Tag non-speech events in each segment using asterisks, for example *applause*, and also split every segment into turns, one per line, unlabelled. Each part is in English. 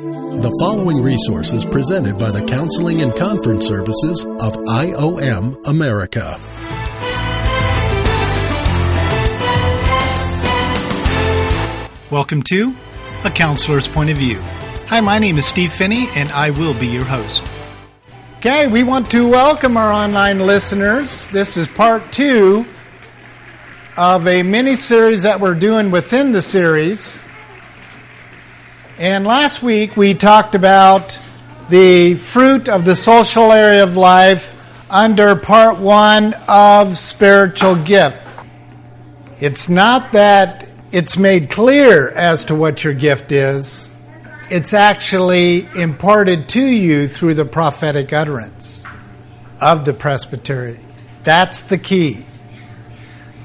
The following resource is presented by the Counseling and Conference Services of IOM America.
Welcome to A Counselor's Point of View. Hi, my name is Steve Phinney, and I will be your host. Okay, we want to welcome our online listeners. This is part two of a mini series that we're doing within the series. And last week we talked about the fruit of the social area of life under part one of spiritual gift. It's not that it's made clear as to what your gift is. It's actually imparted to you through the prophetic utterance of the presbytery. That's the key.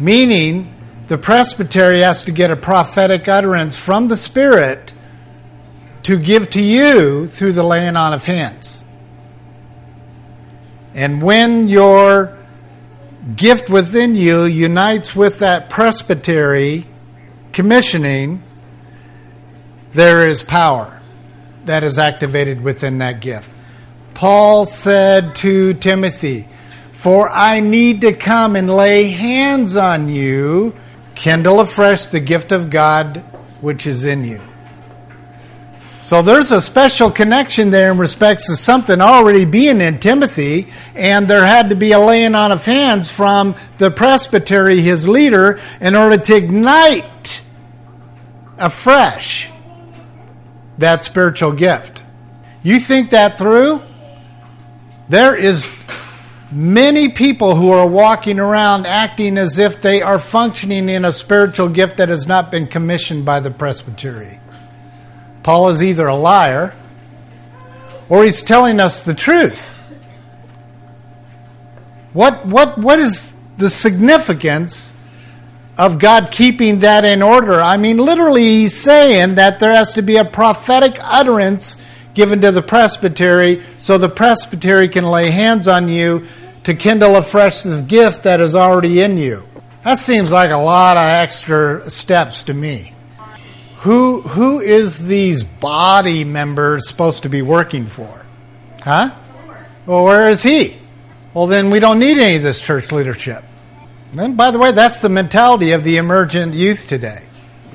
Meaning, the presbytery has to get a prophetic utterance from the Spirit to give to you through the laying on of hands. And when your gift within you unites with that presbytery commissioning, there is power that is activated within that gift. Paul said to Timothy, For I need to come and lay hands on you, kindle afresh the gift of God which is in you. So there's a special connection there in respects to something already being in Timothy, and there had to be a laying on of hands from the presbytery, his leader, in order to ignite afresh that spiritual gift. You think that through? There is many people who are walking around acting as if they are functioning in a spiritual gift that has not been commissioned by the presbytery. Paul is either a liar or he's telling us the truth. What, what, what is the significance of God keeping that in order? I mean, literally, he's saying that there has to be a prophetic utterance given to the presbytery so the presbytery can lay hands on you to kindle afresh the gift that is already in you. That seems like a lot of extra steps to me. Who, who is these body members supposed to be working for? Huh? Well, where is he? Well, then we don't need any of this church leadership. And by the way, that's the mentality of the emergent youth today.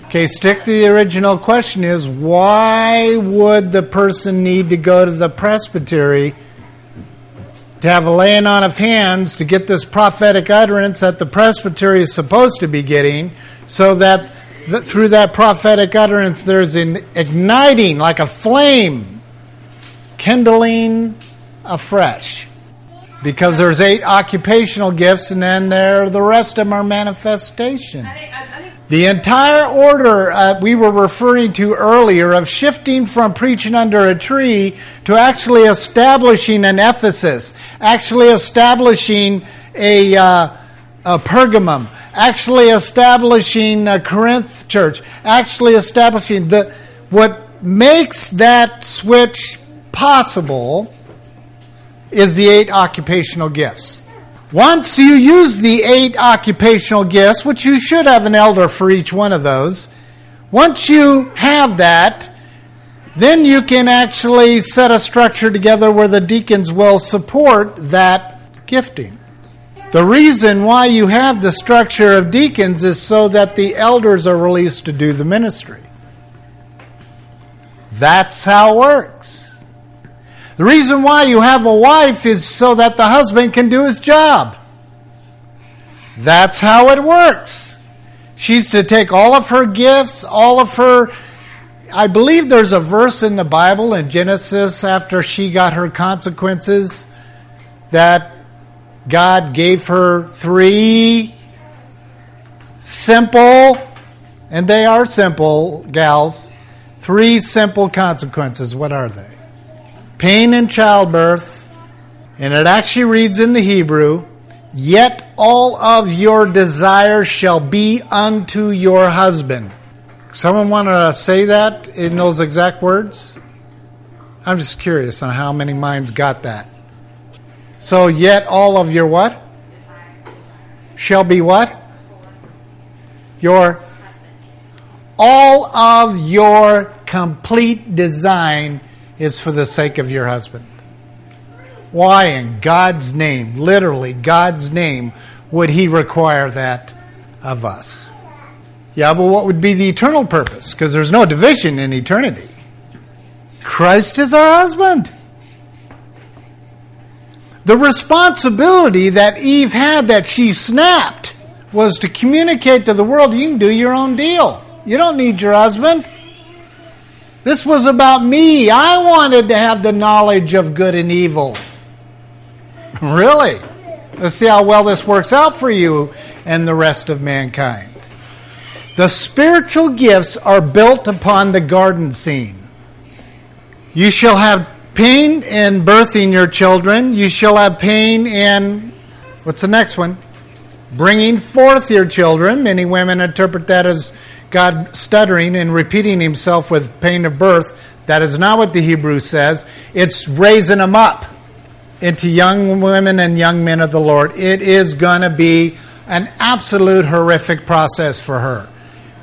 Okay, stick to the original question is why would the person need to go to the presbytery to have a laying on of hands to get this prophetic utterance that the presbytery is supposed to be getting so that th- through that prophetic utterance there's an igniting like a flame kindling afresh. Because there's eight occupational gifts and then there the rest of them are manifestation. The entire order uh, we were referring to earlier of shifting from preaching under a tree to actually establishing an Ephesus, actually establishing a, uh, a Pergamum, actually establishing a Corinth church, actually establishing the what makes that switch possible is the eight occupational gifts. Once you use the eight occupational gifts, which you should have an elder for each one of those, once you have that, then you can actually set a structure together where the deacons will support that gifting. The reason why you have the structure of deacons is so that the elders are released to do the ministry. That's how it works. The reason why you have a wife is so that the husband can do his job. That's how it works. She's to take all of her gifts, all of her. I believe there's a verse in the Bible in Genesis after she got her consequences that God gave her three simple, and they are simple, gals, three simple consequences. What are they? pain in childbirth, and it actually reads in the Hebrew, Yet all of your desires shall be unto your husband. Someone want to say that in those exact words? I'm just curious on how many minds got that. So, yet all of your what? Shall be what? Your all of your complete design is for the sake of your husband. Why in God's name, literally God's name, would he require that of us? Yeah, but what would be the eternal purpose? Because there's no division in eternity. Christ is our husband. The responsibility that Eve had that she snapped was to communicate to the world you can do your own deal. You don't need your husband. This was about me. I wanted to have the knowledge of good and evil. Really? Let's see how well this works out for you and the rest of mankind. The spiritual gifts are built upon the garden scene. You shall have pain in birthing your children. You shall have pain in, what's the next one? Bringing forth your children. Many women interpret that as God stuttering and repeating himself with pain of birth. That is not what the Hebrew says. It's raising them up into young women and young men of the Lord. It is going to be an absolute horrific process for her.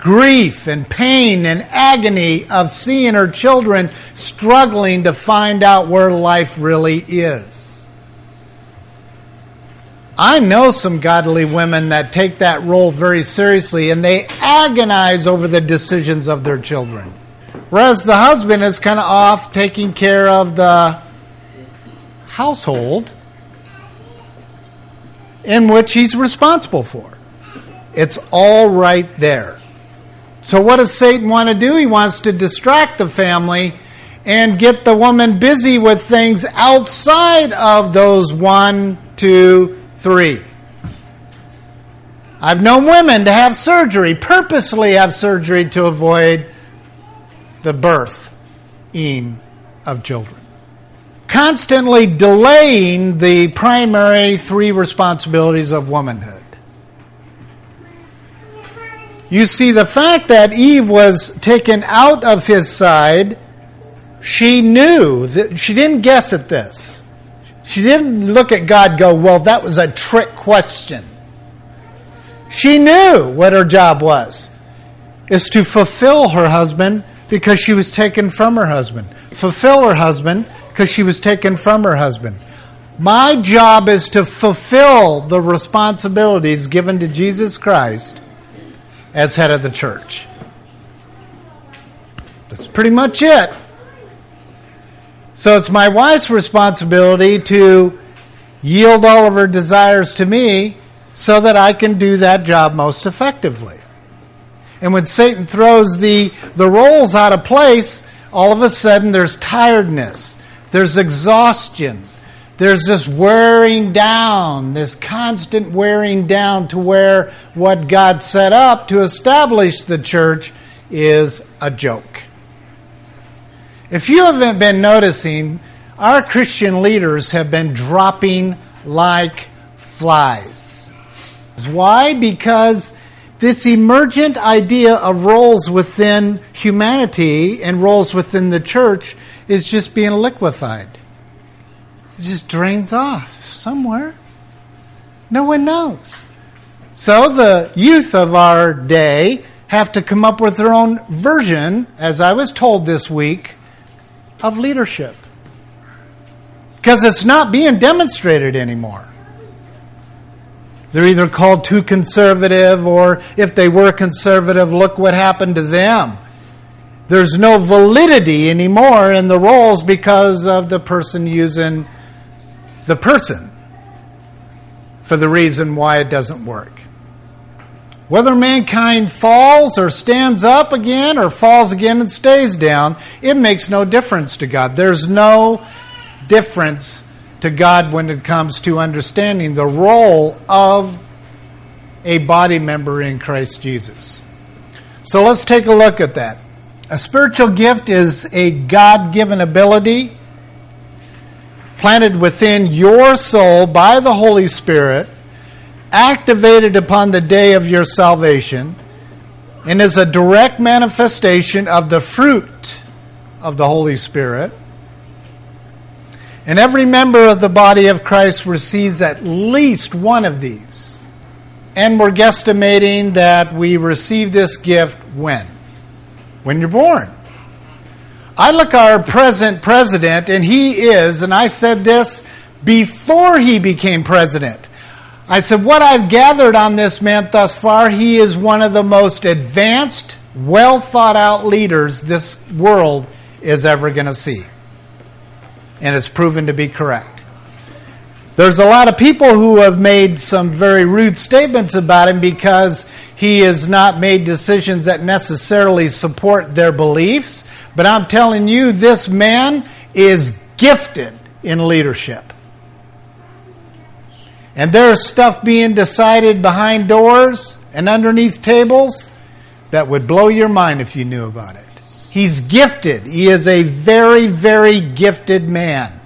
Grief and pain and agony of seeing her children struggling to find out where life really is. I know some godly women that take that role very seriously and they agonize over the decisions of their children. Whereas the husband is kind of off taking care of the household in which he's responsible for. It's all right there. So, what does Satan want to do? He wants to distract the family and get the woman busy with things outside of those one, two, three. I've known women to have surgery, purposely have surgery to avoid the birth of children constantly delaying the primary three responsibilities of womanhood. You see, the fact that Eve was taken out of his side, she knew that she didn't guess at this. She didn't look at God go, well, that was a trick question. She knew what her job was, is to fulfill her husband because she was taken from her husband. Fulfill her husband because she was taken from her husband. My job is to fulfill the responsibilities given to Jesus Christ as head of the church. That's pretty much it. So it's my wife's responsibility to yield all of her desires to me so that I can do that job most effectively. And when Satan throws the, the roles out of place, all of a sudden there's tiredness there's exhaustion. There's this wearing down, this constant wearing down to where what God set up to establish the church is a joke. If you haven't been noticing, our Christian leaders have been dropping like flies. Why? Because this emergent idea of roles within humanity and roles within the church is just being liquefied. It just drains off somewhere. No one knows. So the youth of our day have to come up with their own version, as I was told this week, of leadership. Because it's not being demonstrated anymore. They're either called too conservative, or if they were conservative, look what happened to them there's no validity anymore in the roles because of the person using the person for the reason why it doesn't work. Whether mankind falls or stands up again or falls again and stays down, it makes no difference to God. There's no difference to God when it comes to understanding the role of a body member in Christ Jesus. So let's take a look at that. A spiritual gift is a God given ability planted within your soul by the Holy Spirit, activated upon the day of your salvation, and is a direct manifestation of the fruit of the Holy Spirit. And every member of the body of Christ receives at least one of these. And we're guesstimating that we receive this gift when? when you're born. I look at our present president, and he is, and I said this before he became president. I said, What I've gathered on this man thus far, he is one of the most advanced, well thought out leaders this world is ever going to see. And it's proven to be correct. There's a lot of people who have made some very rude statements about him because he has not made decisions that necessarily support their beliefs. But I'm telling you, this man is gifted in leadership. And there's stuff being decided behind doors and underneath tables that would blow your mind if you knew about it. He's gifted. He is a very, very gifted man.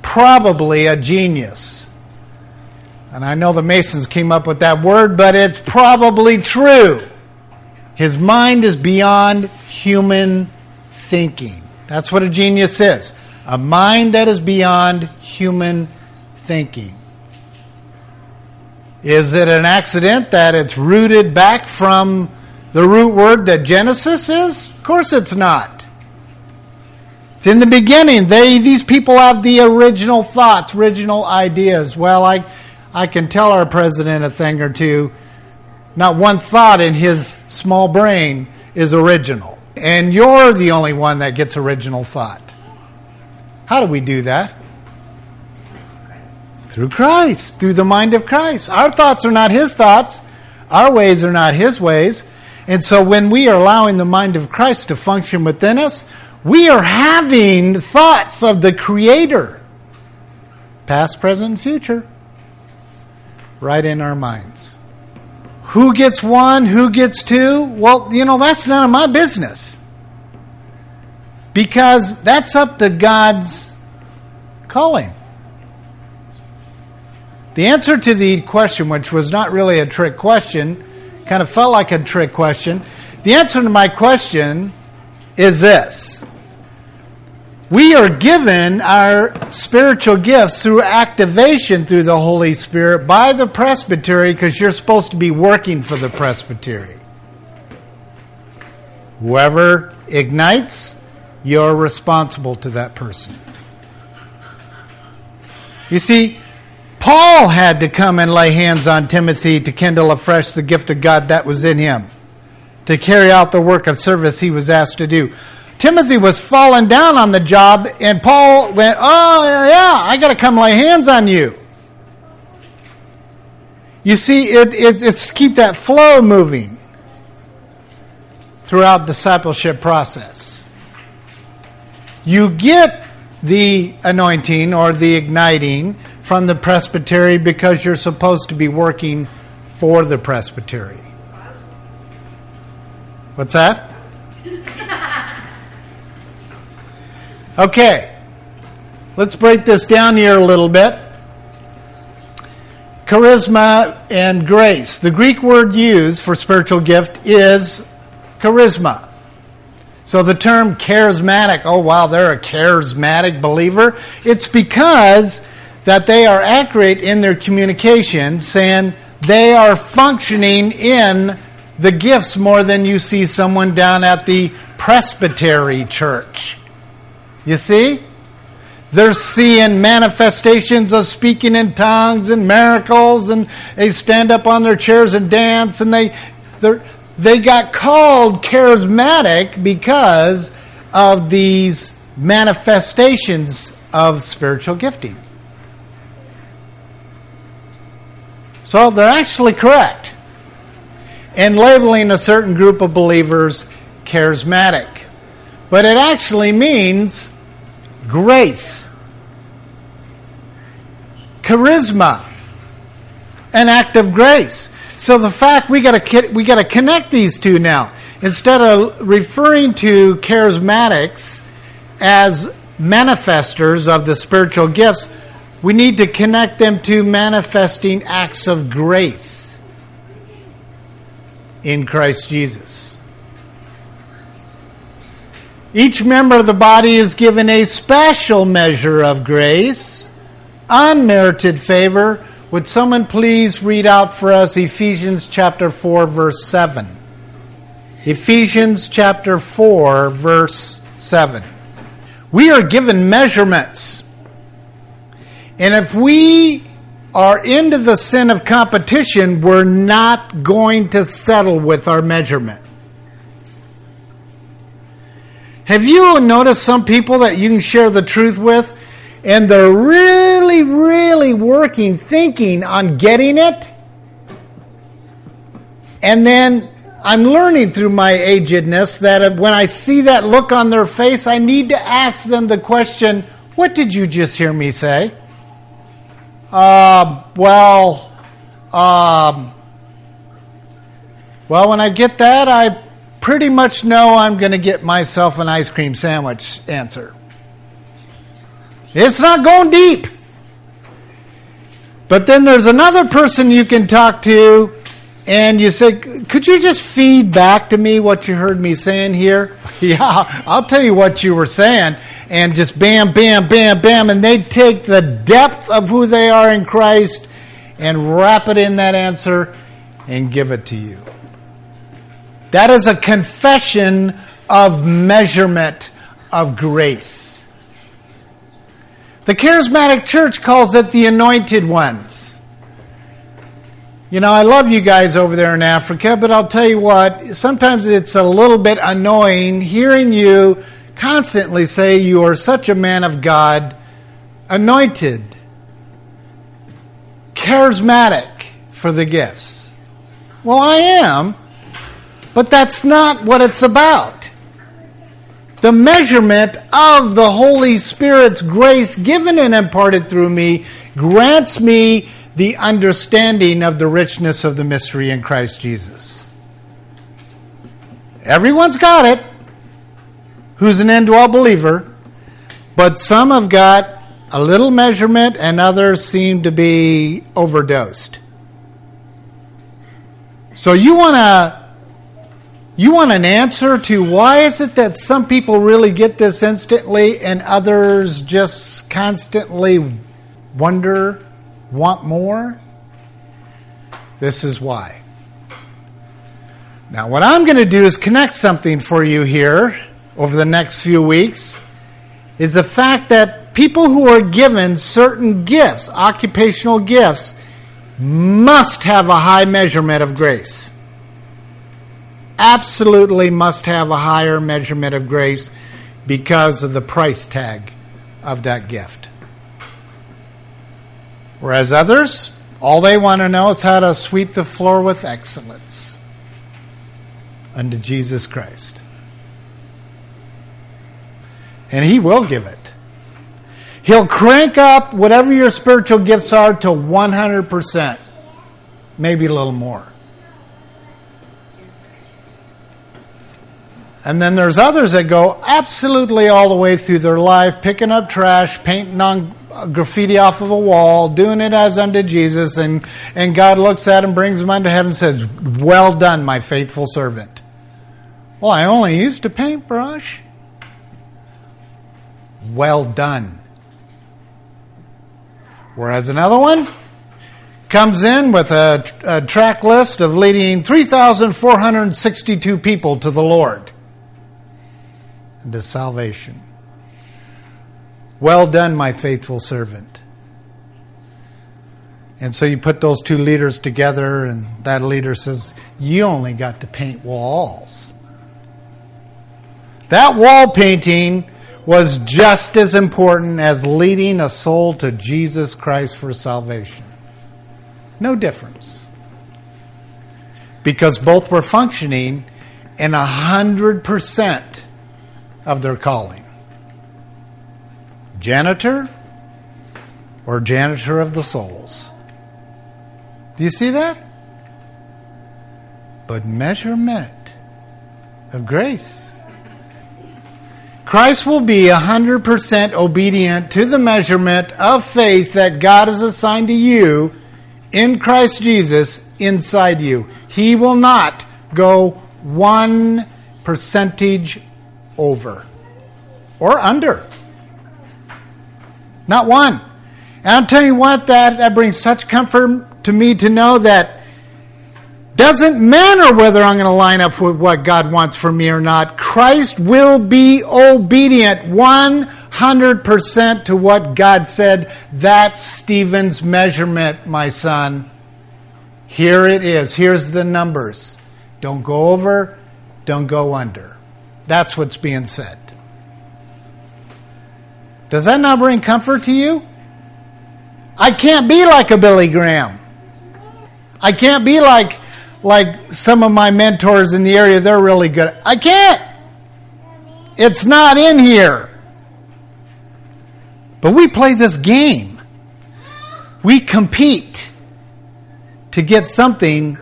Probably a genius. And I know the Masons came up with that word, but it's probably true. His mind is beyond human thinking. That's what a genius is. A mind that is beyond human thinking. Is it an accident that it's rooted back from the root word that Genesis is? Of course it's not. It's in the beginning. They these people have the original thoughts, original ideas. Well, I I can tell our president a thing or two. Not one thought in his small brain is original. And you're the only one that gets original thought. How do we do that? Through Christ, through the mind of Christ. Our thoughts are not his thoughts, our ways are not his ways. And so when we are allowing the mind of Christ to function within us, we are having thoughts of the Creator, past, present, and future, right in our minds. Who gets one? Who gets two? Well, you know, that's none of my business. Because that's up to God's calling. The answer to the question, which was not really a trick question, kind of felt like a trick question. The answer to my question is this We are given our spiritual gifts through activation through the Holy Spirit by the presbytery because you're supposed to be working for the presbytery. Whoever ignites, you're responsible to that person. You see, Paul had to come and lay hands on Timothy to kindle afresh the gift of God that was in him, to carry out the work of service he was asked to do. Timothy was falling down on the job, and Paul went, Oh, yeah, I got to come lay hands on you. You see, it, it, it's keep that flow moving throughout discipleship process. You get the anointing or the igniting from the presbytery because you're supposed to be working for the presbytery. What's that? *laughs* Okay. Let's break this down here a little bit. Charisma and grace. The Greek word used for spiritual gift is charisma. So the term charismatic, oh wow, they're a charismatic believer. It's because that they are accurate in their communication, saying they are functioning in the gifts more than you see someone down at the presbytery church. You see? They're seeing manifestations of speaking in tongues and miracles, and they stand up on their chairs and dance, and they they got called charismatic because of these manifestations of spiritual gifting. So they're actually correct in labeling a certain group of believers charismatic. But it actually means grace, charisma, an act of grace. So the fact we got to we got to connect these two now. Instead of referring to charismatics as manifestors of the spiritual gifts, we need to connect them to manifesting acts of grace in Christ Jesus. Each member of the body is given a special measure of grace, unmerited favor. Would someone please read out for us Ephesians chapter 4 verse 7? Ephesians chapter 4, verse 7. We are given measurements. And if we are into the sin of competition, we're not going to settle with our measurement. Have you noticed some people that you can share the truth with and they're really, really working, thinking on getting it? And then I'm learning through my agedness that when I see that look on their face, I need to ask them the question, What did you just hear me say? Uh, well, um, well, when I get that, I pretty much know I'm going to get myself an ice cream sandwich answer. It's not going deep. But then there's another person you can talk to and you say, could you just feed back to me what you heard me saying here? *laughs* yeah, I'll tell you what you were saying. And just bam, bam, bam, bam. And they take the depth of who they are in Christ and wrap it in that answer and give it to you. That is a confession of measurement of grace. The charismatic church calls it the anointed ones. You know, I love you guys over there in Africa, but I'll tell you what, sometimes it's a little bit annoying hearing you constantly say you are such a man of God, anointed, charismatic for the gifts. Well, I am, but that's not what it's about. The measurement of the Holy Spirit's grace given and imparted through me grants me the understanding of the richness of the mystery in Christ Jesus. Everyone's got it who's an indwell believer, but some have got a little measurement and others seem to be overdosed. So you want to you want an answer to why is it that some people really get this instantly and others just constantly wonder Want more? This is why. Now, what I'm going to do is connect something for you here over the next few weeks. Is the fact that people who are given certain gifts, occupational gifts, must have a high measurement of grace. Absolutely must have a higher measurement of grace because of the price tag of that gift. Whereas others, all they want to know is how to sweep the floor with excellence unto Jesus Christ. And He will give it. He'll crank up whatever your spiritual gifts are to 100%, maybe a little more. And then there's others that go absolutely all the way through their life, picking up trash, painting on graffiti off of a wall, doing it as unto Jesus, and, and God looks at him, brings him unto heaven, and says, Well done, my faithful servant. Well, I only used a paintbrush. Well done. Whereas another one comes in with a, a track list of leading 3,462 people to the Lord, to salvation. Well done, my faithful servant. And so you put those two leaders together, and that leader says, You only got to paint walls. That wall painting was just as important as leading a soul to Jesus Christ for salvation. No difference. Because both were functioning in a hundred percent of their calling janitor or janitor of the souls. Do you see that? But measurement of grace. Christ will be 100% obedient to the measurement of faith that God has assigned to you in Christ Jesus inside you. He will not go one percentage over or under. Not one. And I'll tell you what, that, that brings such comfort to me to know that Doesn't matter whether I'm going to line up with what God wants for me or not. Christ will be obedient 100% to what God said. That's Stephen's measurement, my son. Here it is. Here's the numbers. Don't go over, don't go under. That's what's being said. Does that not bring comfort to you? I can't be like a Billy Graham. I can't be like like some of my mentors in the area, they're really good. I can't. It's not in here. But we play this game. We compete to get something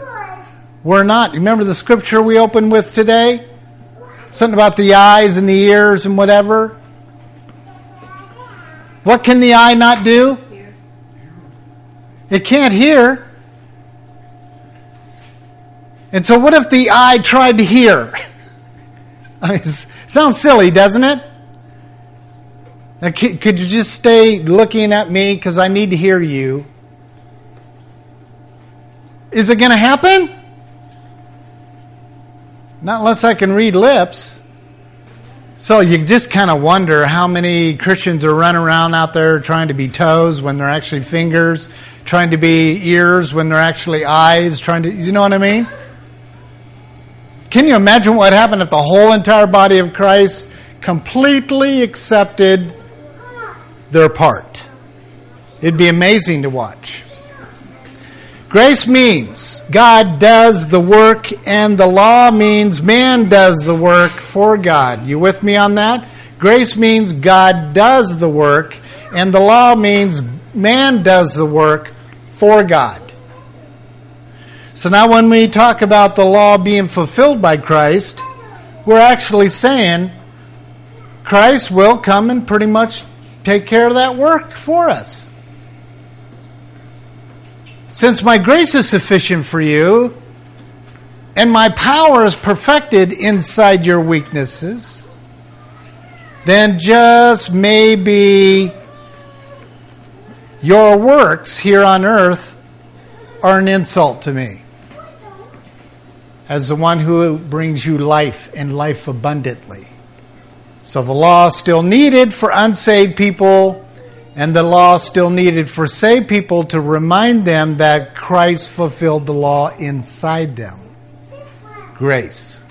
we're not. Remember the scripture we opened with today? Something about the eyes and the ears and whatever. What can the eye not do? It can't hear. And so, what if the eye tried to hear? *laughs* I mean, sounds silly, doesn't it? Could you just stay looking at me because I need to hear you? Is it going to happen? Not unless I can read lips. So you just kind of wonder how many Christians are running around out there trying to be toes when they're actually fingers, trying to be ears when they're actually eyes, trying to, you know what I mean? Can you imagine what happened if the whole entire body of Christ completely accepted their part? It'd be amazing to watch. Grace means God does the work, and the law means man does the work for God. You with me on that? Grace means God does the work, and the law means man does the work for God. So now when we talk about the law being fulfilled by Christ, we're actually saying Christ will come and pretty much take care of that work for us. Since my grace is sufficient for you, and my power is perfected inside your weaknesses, then just maybe your works here on earth are an insult to me as the one who brings you life and life abundantly. So the law is still needed for unsaved people, and the law still needed for saved people to remind them that Christ fulfilled the law inside them. Grace.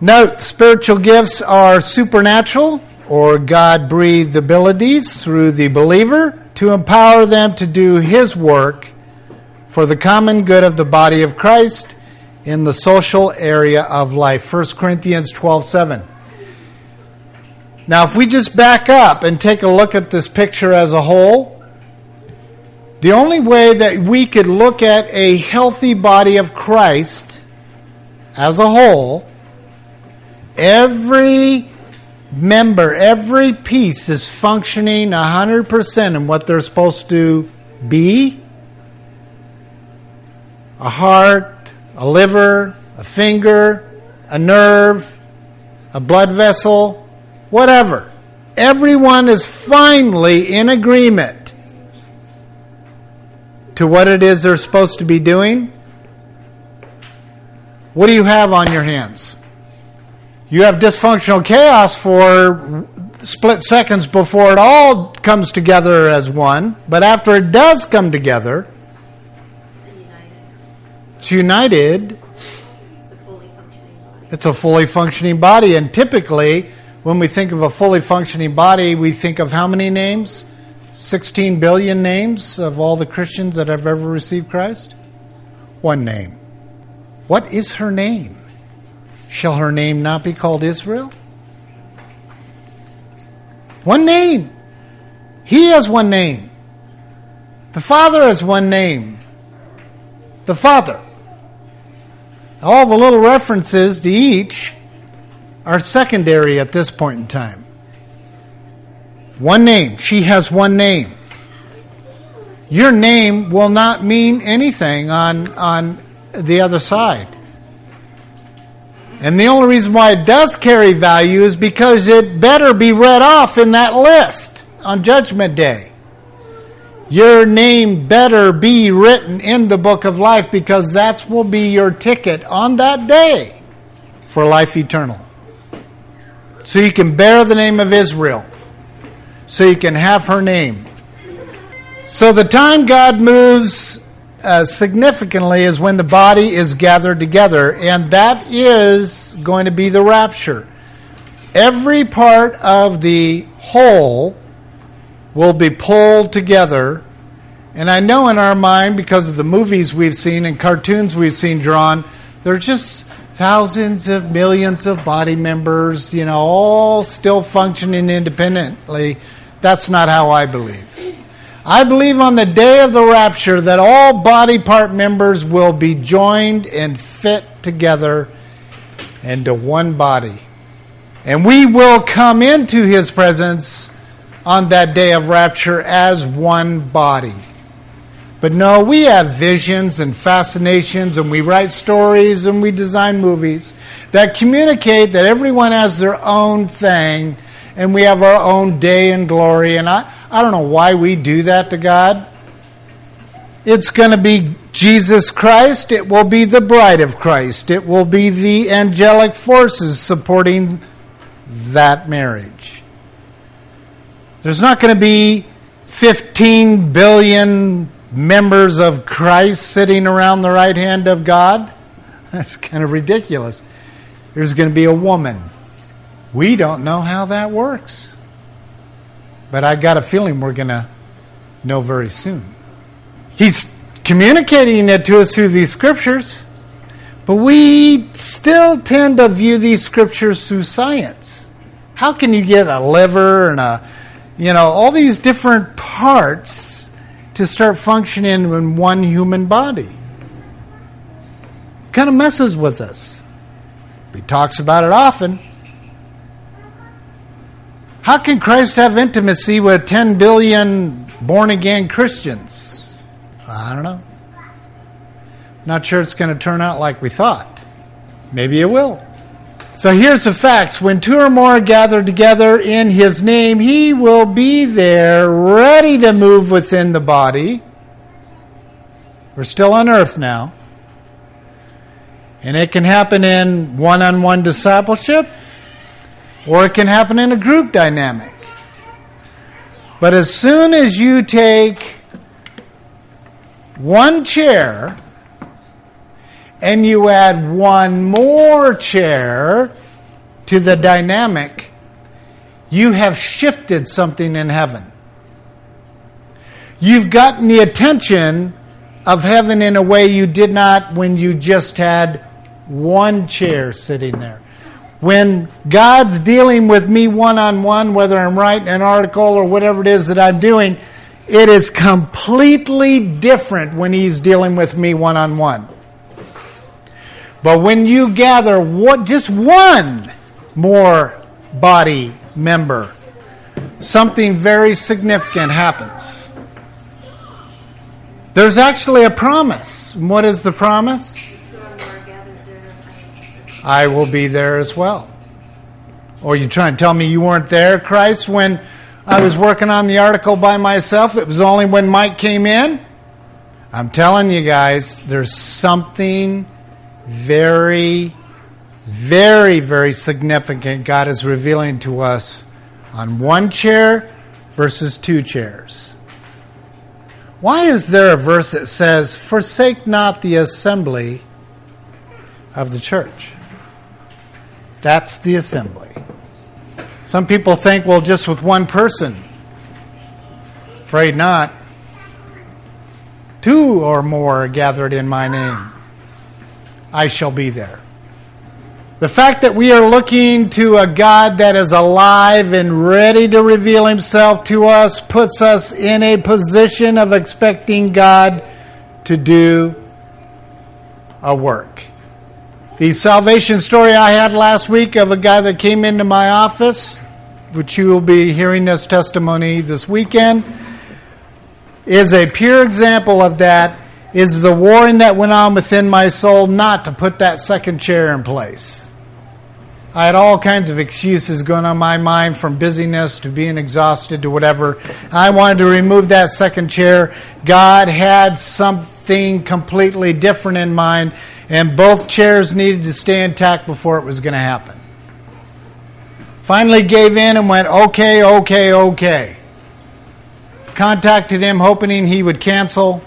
Note, spiritual gifts are supernatural or God breathed abilities through the believer to empower them to do His work for the common good of the body of Christ in the social area of life. 1 Corinthians 12 7. Now, if we just back up and take a look at this picture as a whole, the only way that we could look at a healthy body of Christ as a whole, every member, every piece is functioning 100% in what they're supposed to be. A heart, a liver, a finger, a nerve, a blood vessel, whatever. Everyone is finally in agreement to what it is they're supposed to be doing. What do you have on your hands? You have dysfunctional chaos for split seconds before it all comes together as one, but after it does come together, it's united.
It's a fully functioning body.
It's a fully functioning body. And typically, when we think of a fully functioning body, we think of how many names? 16 billion names of all the Christians that have ever received Christ? One name. What is her name? Shall her name not be called Israel? One name. He has one name. The Father has one name. The Father. All the little references to each are secondary at this point in time. One name. She has one name. Your name will not mean anything on, on the other side. And the only reason why it does carry value is because it better be read off in that list on Judgment Day. Your name better be written in the book of life because that will be your ticket on that day for life eternal. So you can bear the name of Israel. So you can have her name. So the time God moves uh, significantly is when the body is gathered together, and that is going to be the rapture. Every part of the whole will be pulled together. And I know in our mind, because of the movies we've seen and cartoons we've seen drawn, they're just thousands of millions of body members, you know, all still functioning independently. That's not how I believe. I believe on the day of the rapture that all body part members will be joined and fit together into one body. And we will come into his presence on that day of rapture as one body. But no, we have visions and fascinations, and we write stories and we design movies that communicate that everyone has their own thing, and we have our own day in glory. And I, I don't know why we do that to God. It's going to be Jesus Christ. It will be the bride of Christ. It will be the angelic forces supporting that marriage. There's not going to be 15 billion members of Christ sitting around the right hand of God. *laughs* That's kind of ridiculous. There's going to be a woman. We don't know how that works. But I got a feeling we're going to know very soon. He's communicating it to us through these scriptures, but we still tend to view these scriptures through science. How can you get a liver and a you know, all these different parts to start functioning in one human body. Kind of messes with us. He talks about it often. How can Christ have intimacy with 10 billion born again Christians? I don't know. Not sure it's going to turn out like we thought. Maybe it will. So here's the facts. When two or more are gathered together in his name, he will be there ready to move within the body. We're still on earth now. And it can happen in one on one discipleship, or it can happen in a group dynamic. But as soon as you take one chair and you add one more chair to the dynamic, you have shifted something in heaven. You've gotten the attention of heaven in a way you did not when you just had one chair sitting there. When God's dealing with me one on one, whether I'm writing an article or whatever it is that I'm doing, it is completely different when He's dealing with me one on one. But when you gather what, just one more body member, something very significant happens. There's actually a promise. What is the promise? I will be there as well. Or you trying to tell me you weren't there, Christ, when I was working on the article by myself? It was only when Mike came in? I'm telling you guys, there's something very, very, very significant God is revealing to us on one chair versus two chairs. Why is there a verse that says, Forsake not the assembly of the church? That's the assembly. Some people think, well, just with one person. Afraid not. Two or more gathered in my name. I shall be there. The fact that we are looking to a God that is alive and ready to reveal himself to us puts us in a position of expecting God to do a work. The salvation story I had last week of a guy that came into my office, which you will be hearing this testimony this weekend, is a pure example of that is the warring that went on within my soul not to put that second chair in place. I had all kinds of excuses going on my mind from busyness to being exhausted to whatever. I wanted to remove that second chair. God had something completely different in mind, and both chairs needed to stay intact before it was going to happen. Finally gave in and went, okay, okay, okay. Contacted him hoping he would cancel,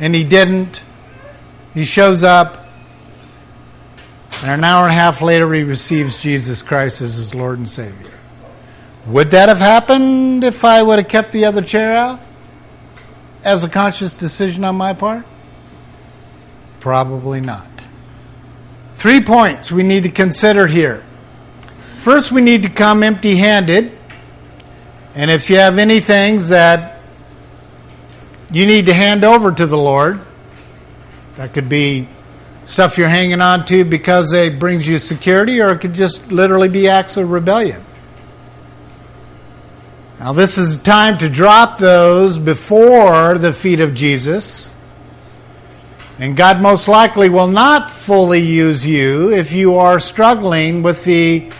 and he didn't. He shows up and an hour and a half later, he receives Jesus Christ as his Lord and Savior. Would that have happened if I would have kept the other chair out? As a conscious decision on my part? Probably not. Three points we need to consider here. First, we need to come empty handed. And if you have any things that you need to hand over to the Lord, that could be stuff you're hanging on to because it brings you security, or it could just literally be acts of rebellion. Now, this is the time to drop those before the feet of Jesus. And God most likely will not fully use you if you are struggling with the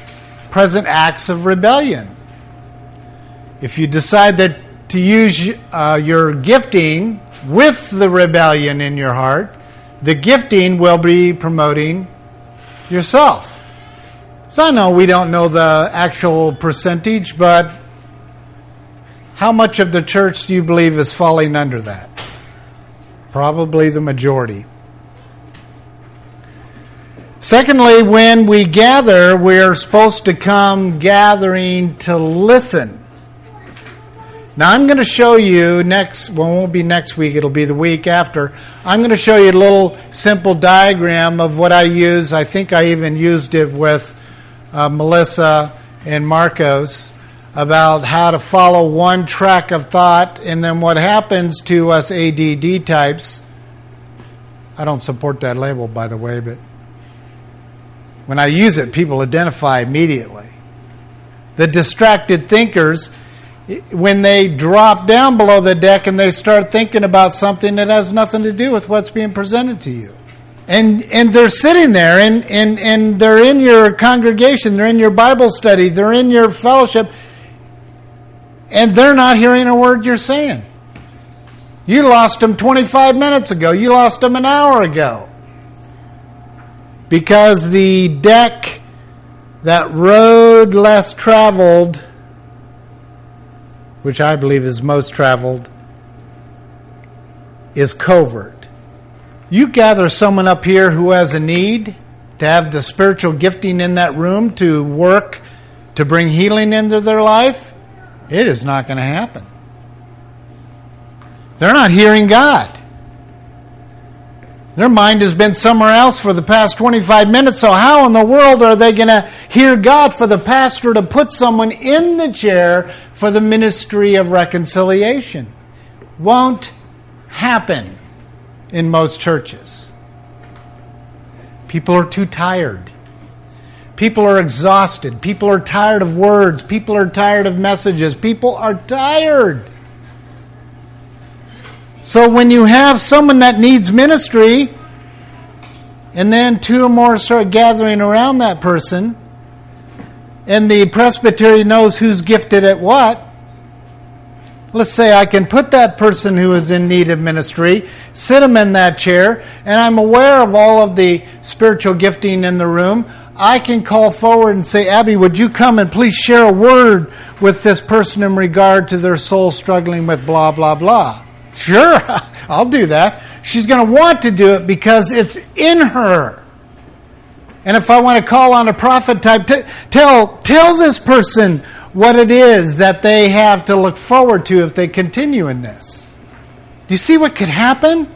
present acts of rebellion. If you decide that to use uh, your gifting with the rebellion in your heart, the gifting will be promoting yourself. So I know we don't know the actual percentage, but how much of the church do you believe is falling under that? Probably the majority. Secondly, when we gather, we're supposed to come gathering to listen. Now I'm going to show you next, well, it won't be next week, it'll be the week after. I'm going to show you a little simple diagram of what I use. I think I even used it with uh, Melissa and Marcos about how to follow one track of thought and then what happens to us ADD types. I don't support that label, by the way, but when I use it, people identify immediately. The distracted thinkers when they drop down below the deck and they start thinking about something that has nothing to do with what's being presented to you. And, and they're sitting there and, and, and they're in your congregation, they're in your Bible study, they're in your fellowship, and they're not hearing a word you're saying. You lost them 25 minutes ago, you lost them an hour ago. Because the deck, that road less traveled, which I believe is most traveled, is covert. You gather someone up here who has a need to have the spiritual gifting in that room to work to bring healing into their life, it is not going to happen. They're not hearing God. Their mind has been somewhere else for the past 25 minutes, so how in the world are they going to hear God for the pastor to put someone in the chair for the ministry of reconciliation? Won't happen in most churches. People are too tired. People are exhausted. People are tired of words. People are tired of messages. People are tired. So when you have someone that needs ministry, and then two or more start gathering around that person, and the presbytery knows who's gifted at what, let's say I can put that person who is in need of ministry, sit them in that chair, and I'm aware of all of the spiritual gifting in the room. I can call forward and say, Abby, would you come and please share a word with this person in regard to their soul struggling with blah, blah, blah. Sure, *laughs* I'll do that. She's going to want to do it because it's in her. And if I want to call on a prophet type, t- tell, tell this person what it is that they have to look forward to if they continue in this. Do you see what could happen?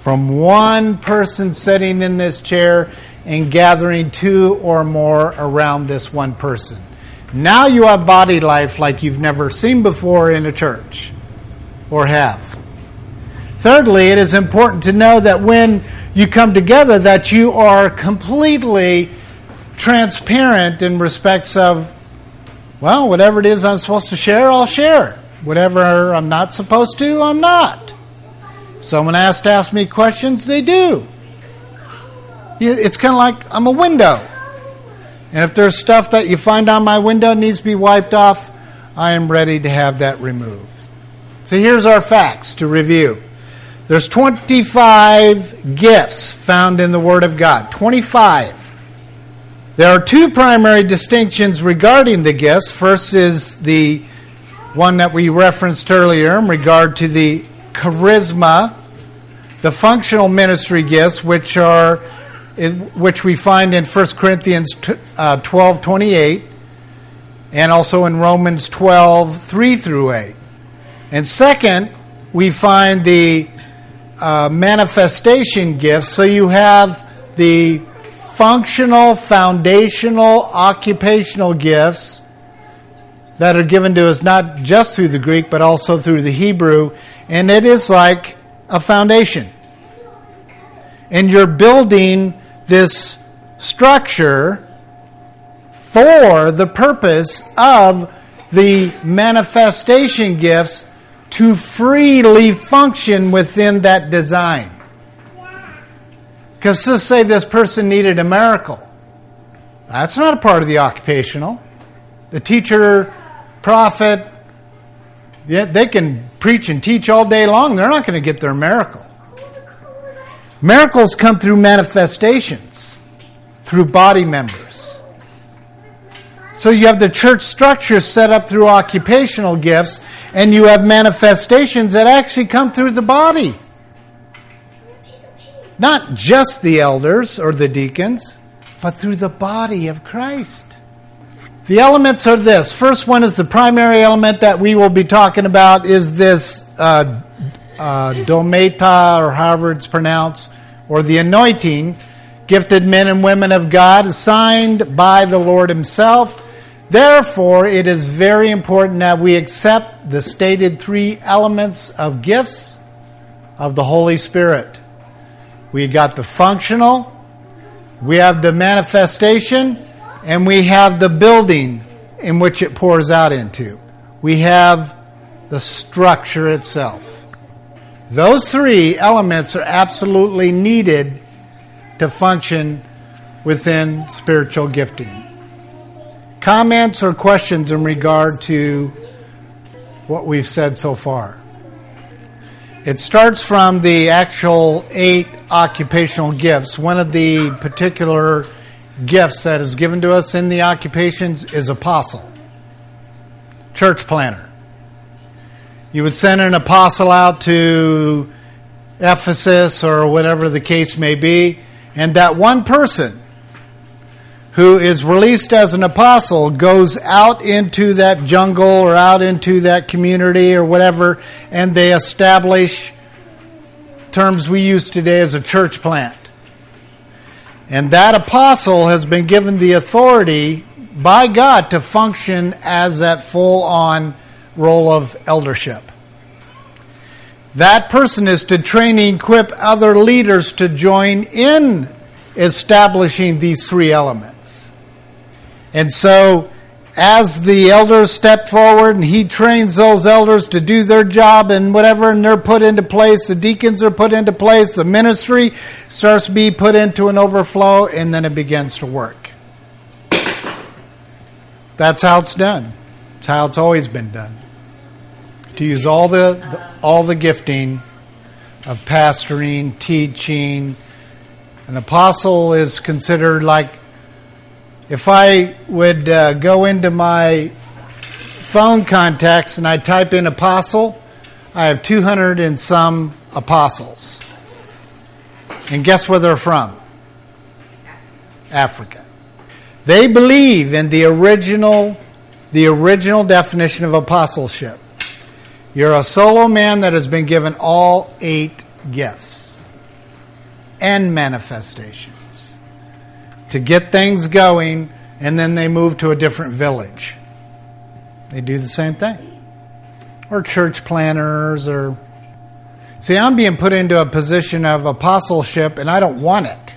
From one person sitting in this chair and gathering two or more around this one person. Now you have body life like you've never seen before in a church or have. Thirdly, it is important to know that when you come together that you are completely transparent in respects of well, whatever it is I'm supposed to share, I'll share. Whatever I'm not supposed to, I'm not. Someone has to ask me questions, they do. It's kind of like I'm a window. And if there's stuff that you find on my window needs to be wiped off, I am ready to have that removed. So here's our facts to review. There's 25 gifts found in the Word of God. 25. There are two primary distinctions regarding the gifts. First is the one that we referenced earlier in regard to the charisma, the functional ministry gifts, which are which we find in 1 Corinthians uh, 12 28 and also in Romans 12 3 through 8. And second, we find the uh, manifestation gifts. So you have the functional, foundational, occupational gifts that are given to us not just through the Greek, but also through the Hebrew. And it is like a foundation. And you're building this structure for the purpose of the manifestation gifts to freely function within that design. Because let's say this person needed a miracle. That's not a part of the occupational. The teacher, prophet, they can preach and teach all day long. They're not going to get their miracle. Miracles come through manifestations, through body members. So you have the church structure set up through occupational gifts, and you have manifestations that actually come through the body. Not just the elders or the deacons, but through the body of Christ. The elements are this. First one is the primary element that we will be talking about is this uh, uh, dometa, or however it's pronounced, or the anointing, gifted men and women of God, assigned by the Lord Himself. Therefore, it is very important that we accept the stated three elements of gifts of the Holy Spirit. We got the functional, we have the manifestation, and we have the building in which it pours out into. We have the structure itself. Those three elements are absolutely needed to function within spiritual gifting. Comments or questions in regard to what we've said so far? It starts from the actual eight occupational gifts. One of the particular gifts that is given to us in the occupations is apostle, church planter. You would send an apostle out to Ephesus or whatever the case may be, and that one person who is released as an apostle goes out into that jungle or out into that community or whatever, and they establish terms we use today as a church plant. And that apostle has been given the authority by God to function as that full on role of eldership. That person is to train and equip other leaders to join in establishing these three elements. And so, as the elders step forward and he trains those elders to do their job and whatever, and they're put into place, the deacons are put into place, the ministry starts to be put into an overflow, and then it begins to work. That's how it's done. It's how it's always been done. To use all the, the all the gifting of pastoring, teaching. An apostle is considered like if I would uh, go into my phone contacts and I type in apostle, I have 200 and some apostles. And guess where they're from? Africa. They believe in the original the original definition of apostleship. You're a solo man that has been given all eight gifts and manifestations to get things going, and then they move to a different village. They do the same thing. Or church planters, or. See, I'm being put into a position of apostleship, and I don't want it.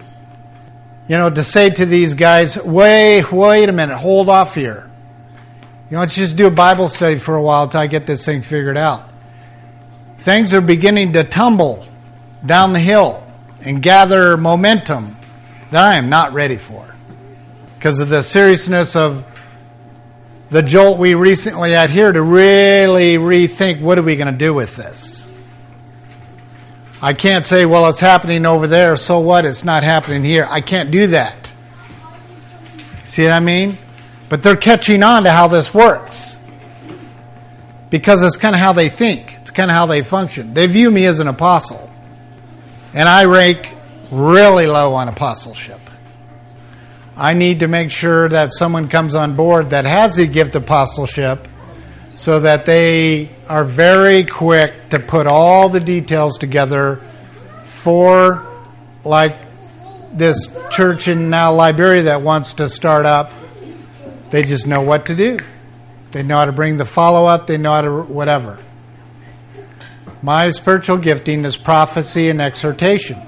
You know, to say to these guys, wait, wait a minute, hold off here. You know, let's just do a Bible study for a while until I get this thing figured out. Things are beginning to tumble down the hill and gather momentum that I am not ready for because of the seriousness of the jolt we recently had here to really rethink what are we going to do with this. I can't say, well, it's happening over there, so what? It's not happening here. I can't do that. See what I mean? But they're catching on to how this works because it's kind of how they think, it's kind of how they function. They view me as an apostle, and I rank really low on apostleship. I need to make sure that someone comes on board that has the gift of apostleship so that they are very quick to put all the details together for like this church in now Liberia that wants to start up. They just know what to do. They know how to bring the follow up, they know how to whatever. My spiritual gifting is prophecy and exhortation.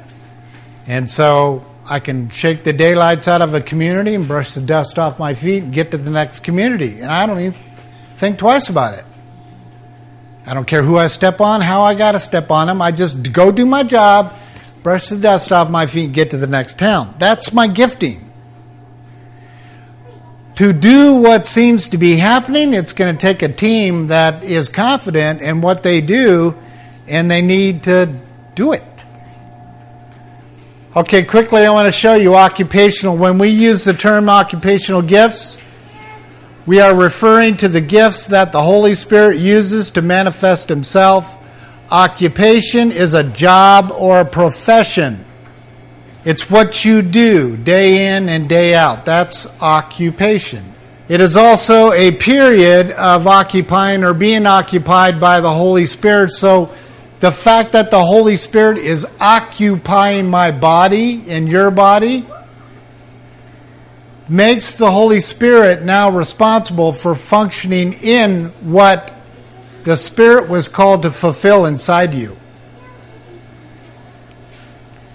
And so I can shake the daylights out of a community and brush the dust off my feet and get to the next community. And I don't even think twice about it. I don't care who I step on, how I got to step on them. I just go do my job, brush the dust off my feet, and get to the next town. That's my gifting. To do what seems to be happening, it's going to take a team that is confident in what they do and they need to do it. Okay, quickly, I want to show you occupational. When we use the term occupational gifts, we are referring to the gifts that the Holy Spirit uses to manifest Himself. Occupation is a job or a profession. It's what you do day in and day out. That's occupation. It is also a period of occupying or being occupied by the Holy Spirit. So the fact that the Holy Spirit is occupying my body and your body makes the Holy Spirit now responsible for functioning in what the Spirit was called to fulfill inside you.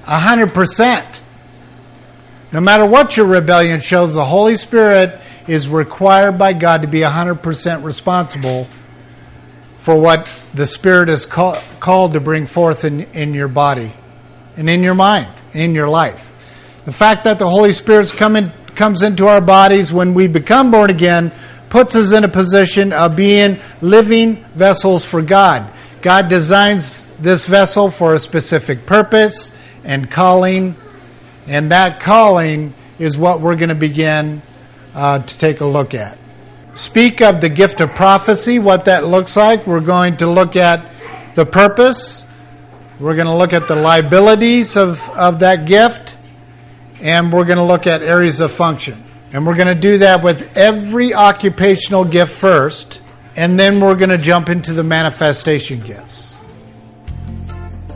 A hundred percent. No matter what your rebellion shows, the Holy Spirit is required by God to be a hundred percent responsible for what the Spirit is call, called to bring forth in, in your body and in your mind, in your life. The fact that the Holy Spirit in, comes into our bodies when we become born again puts us in a position of being living vessels for God. God designs this vessel for a specific purpose and calling, and that calling is what we're going to begin uh, to take a look at speak of the gift of prophecy, what that looks like. We're going to look at the purpose. We're going to look at the liabilities of, of that gift. And we're going to look at areas of function. And we're going to do that with every occupational gift first. And then we're going to jump into the manifestation gifts.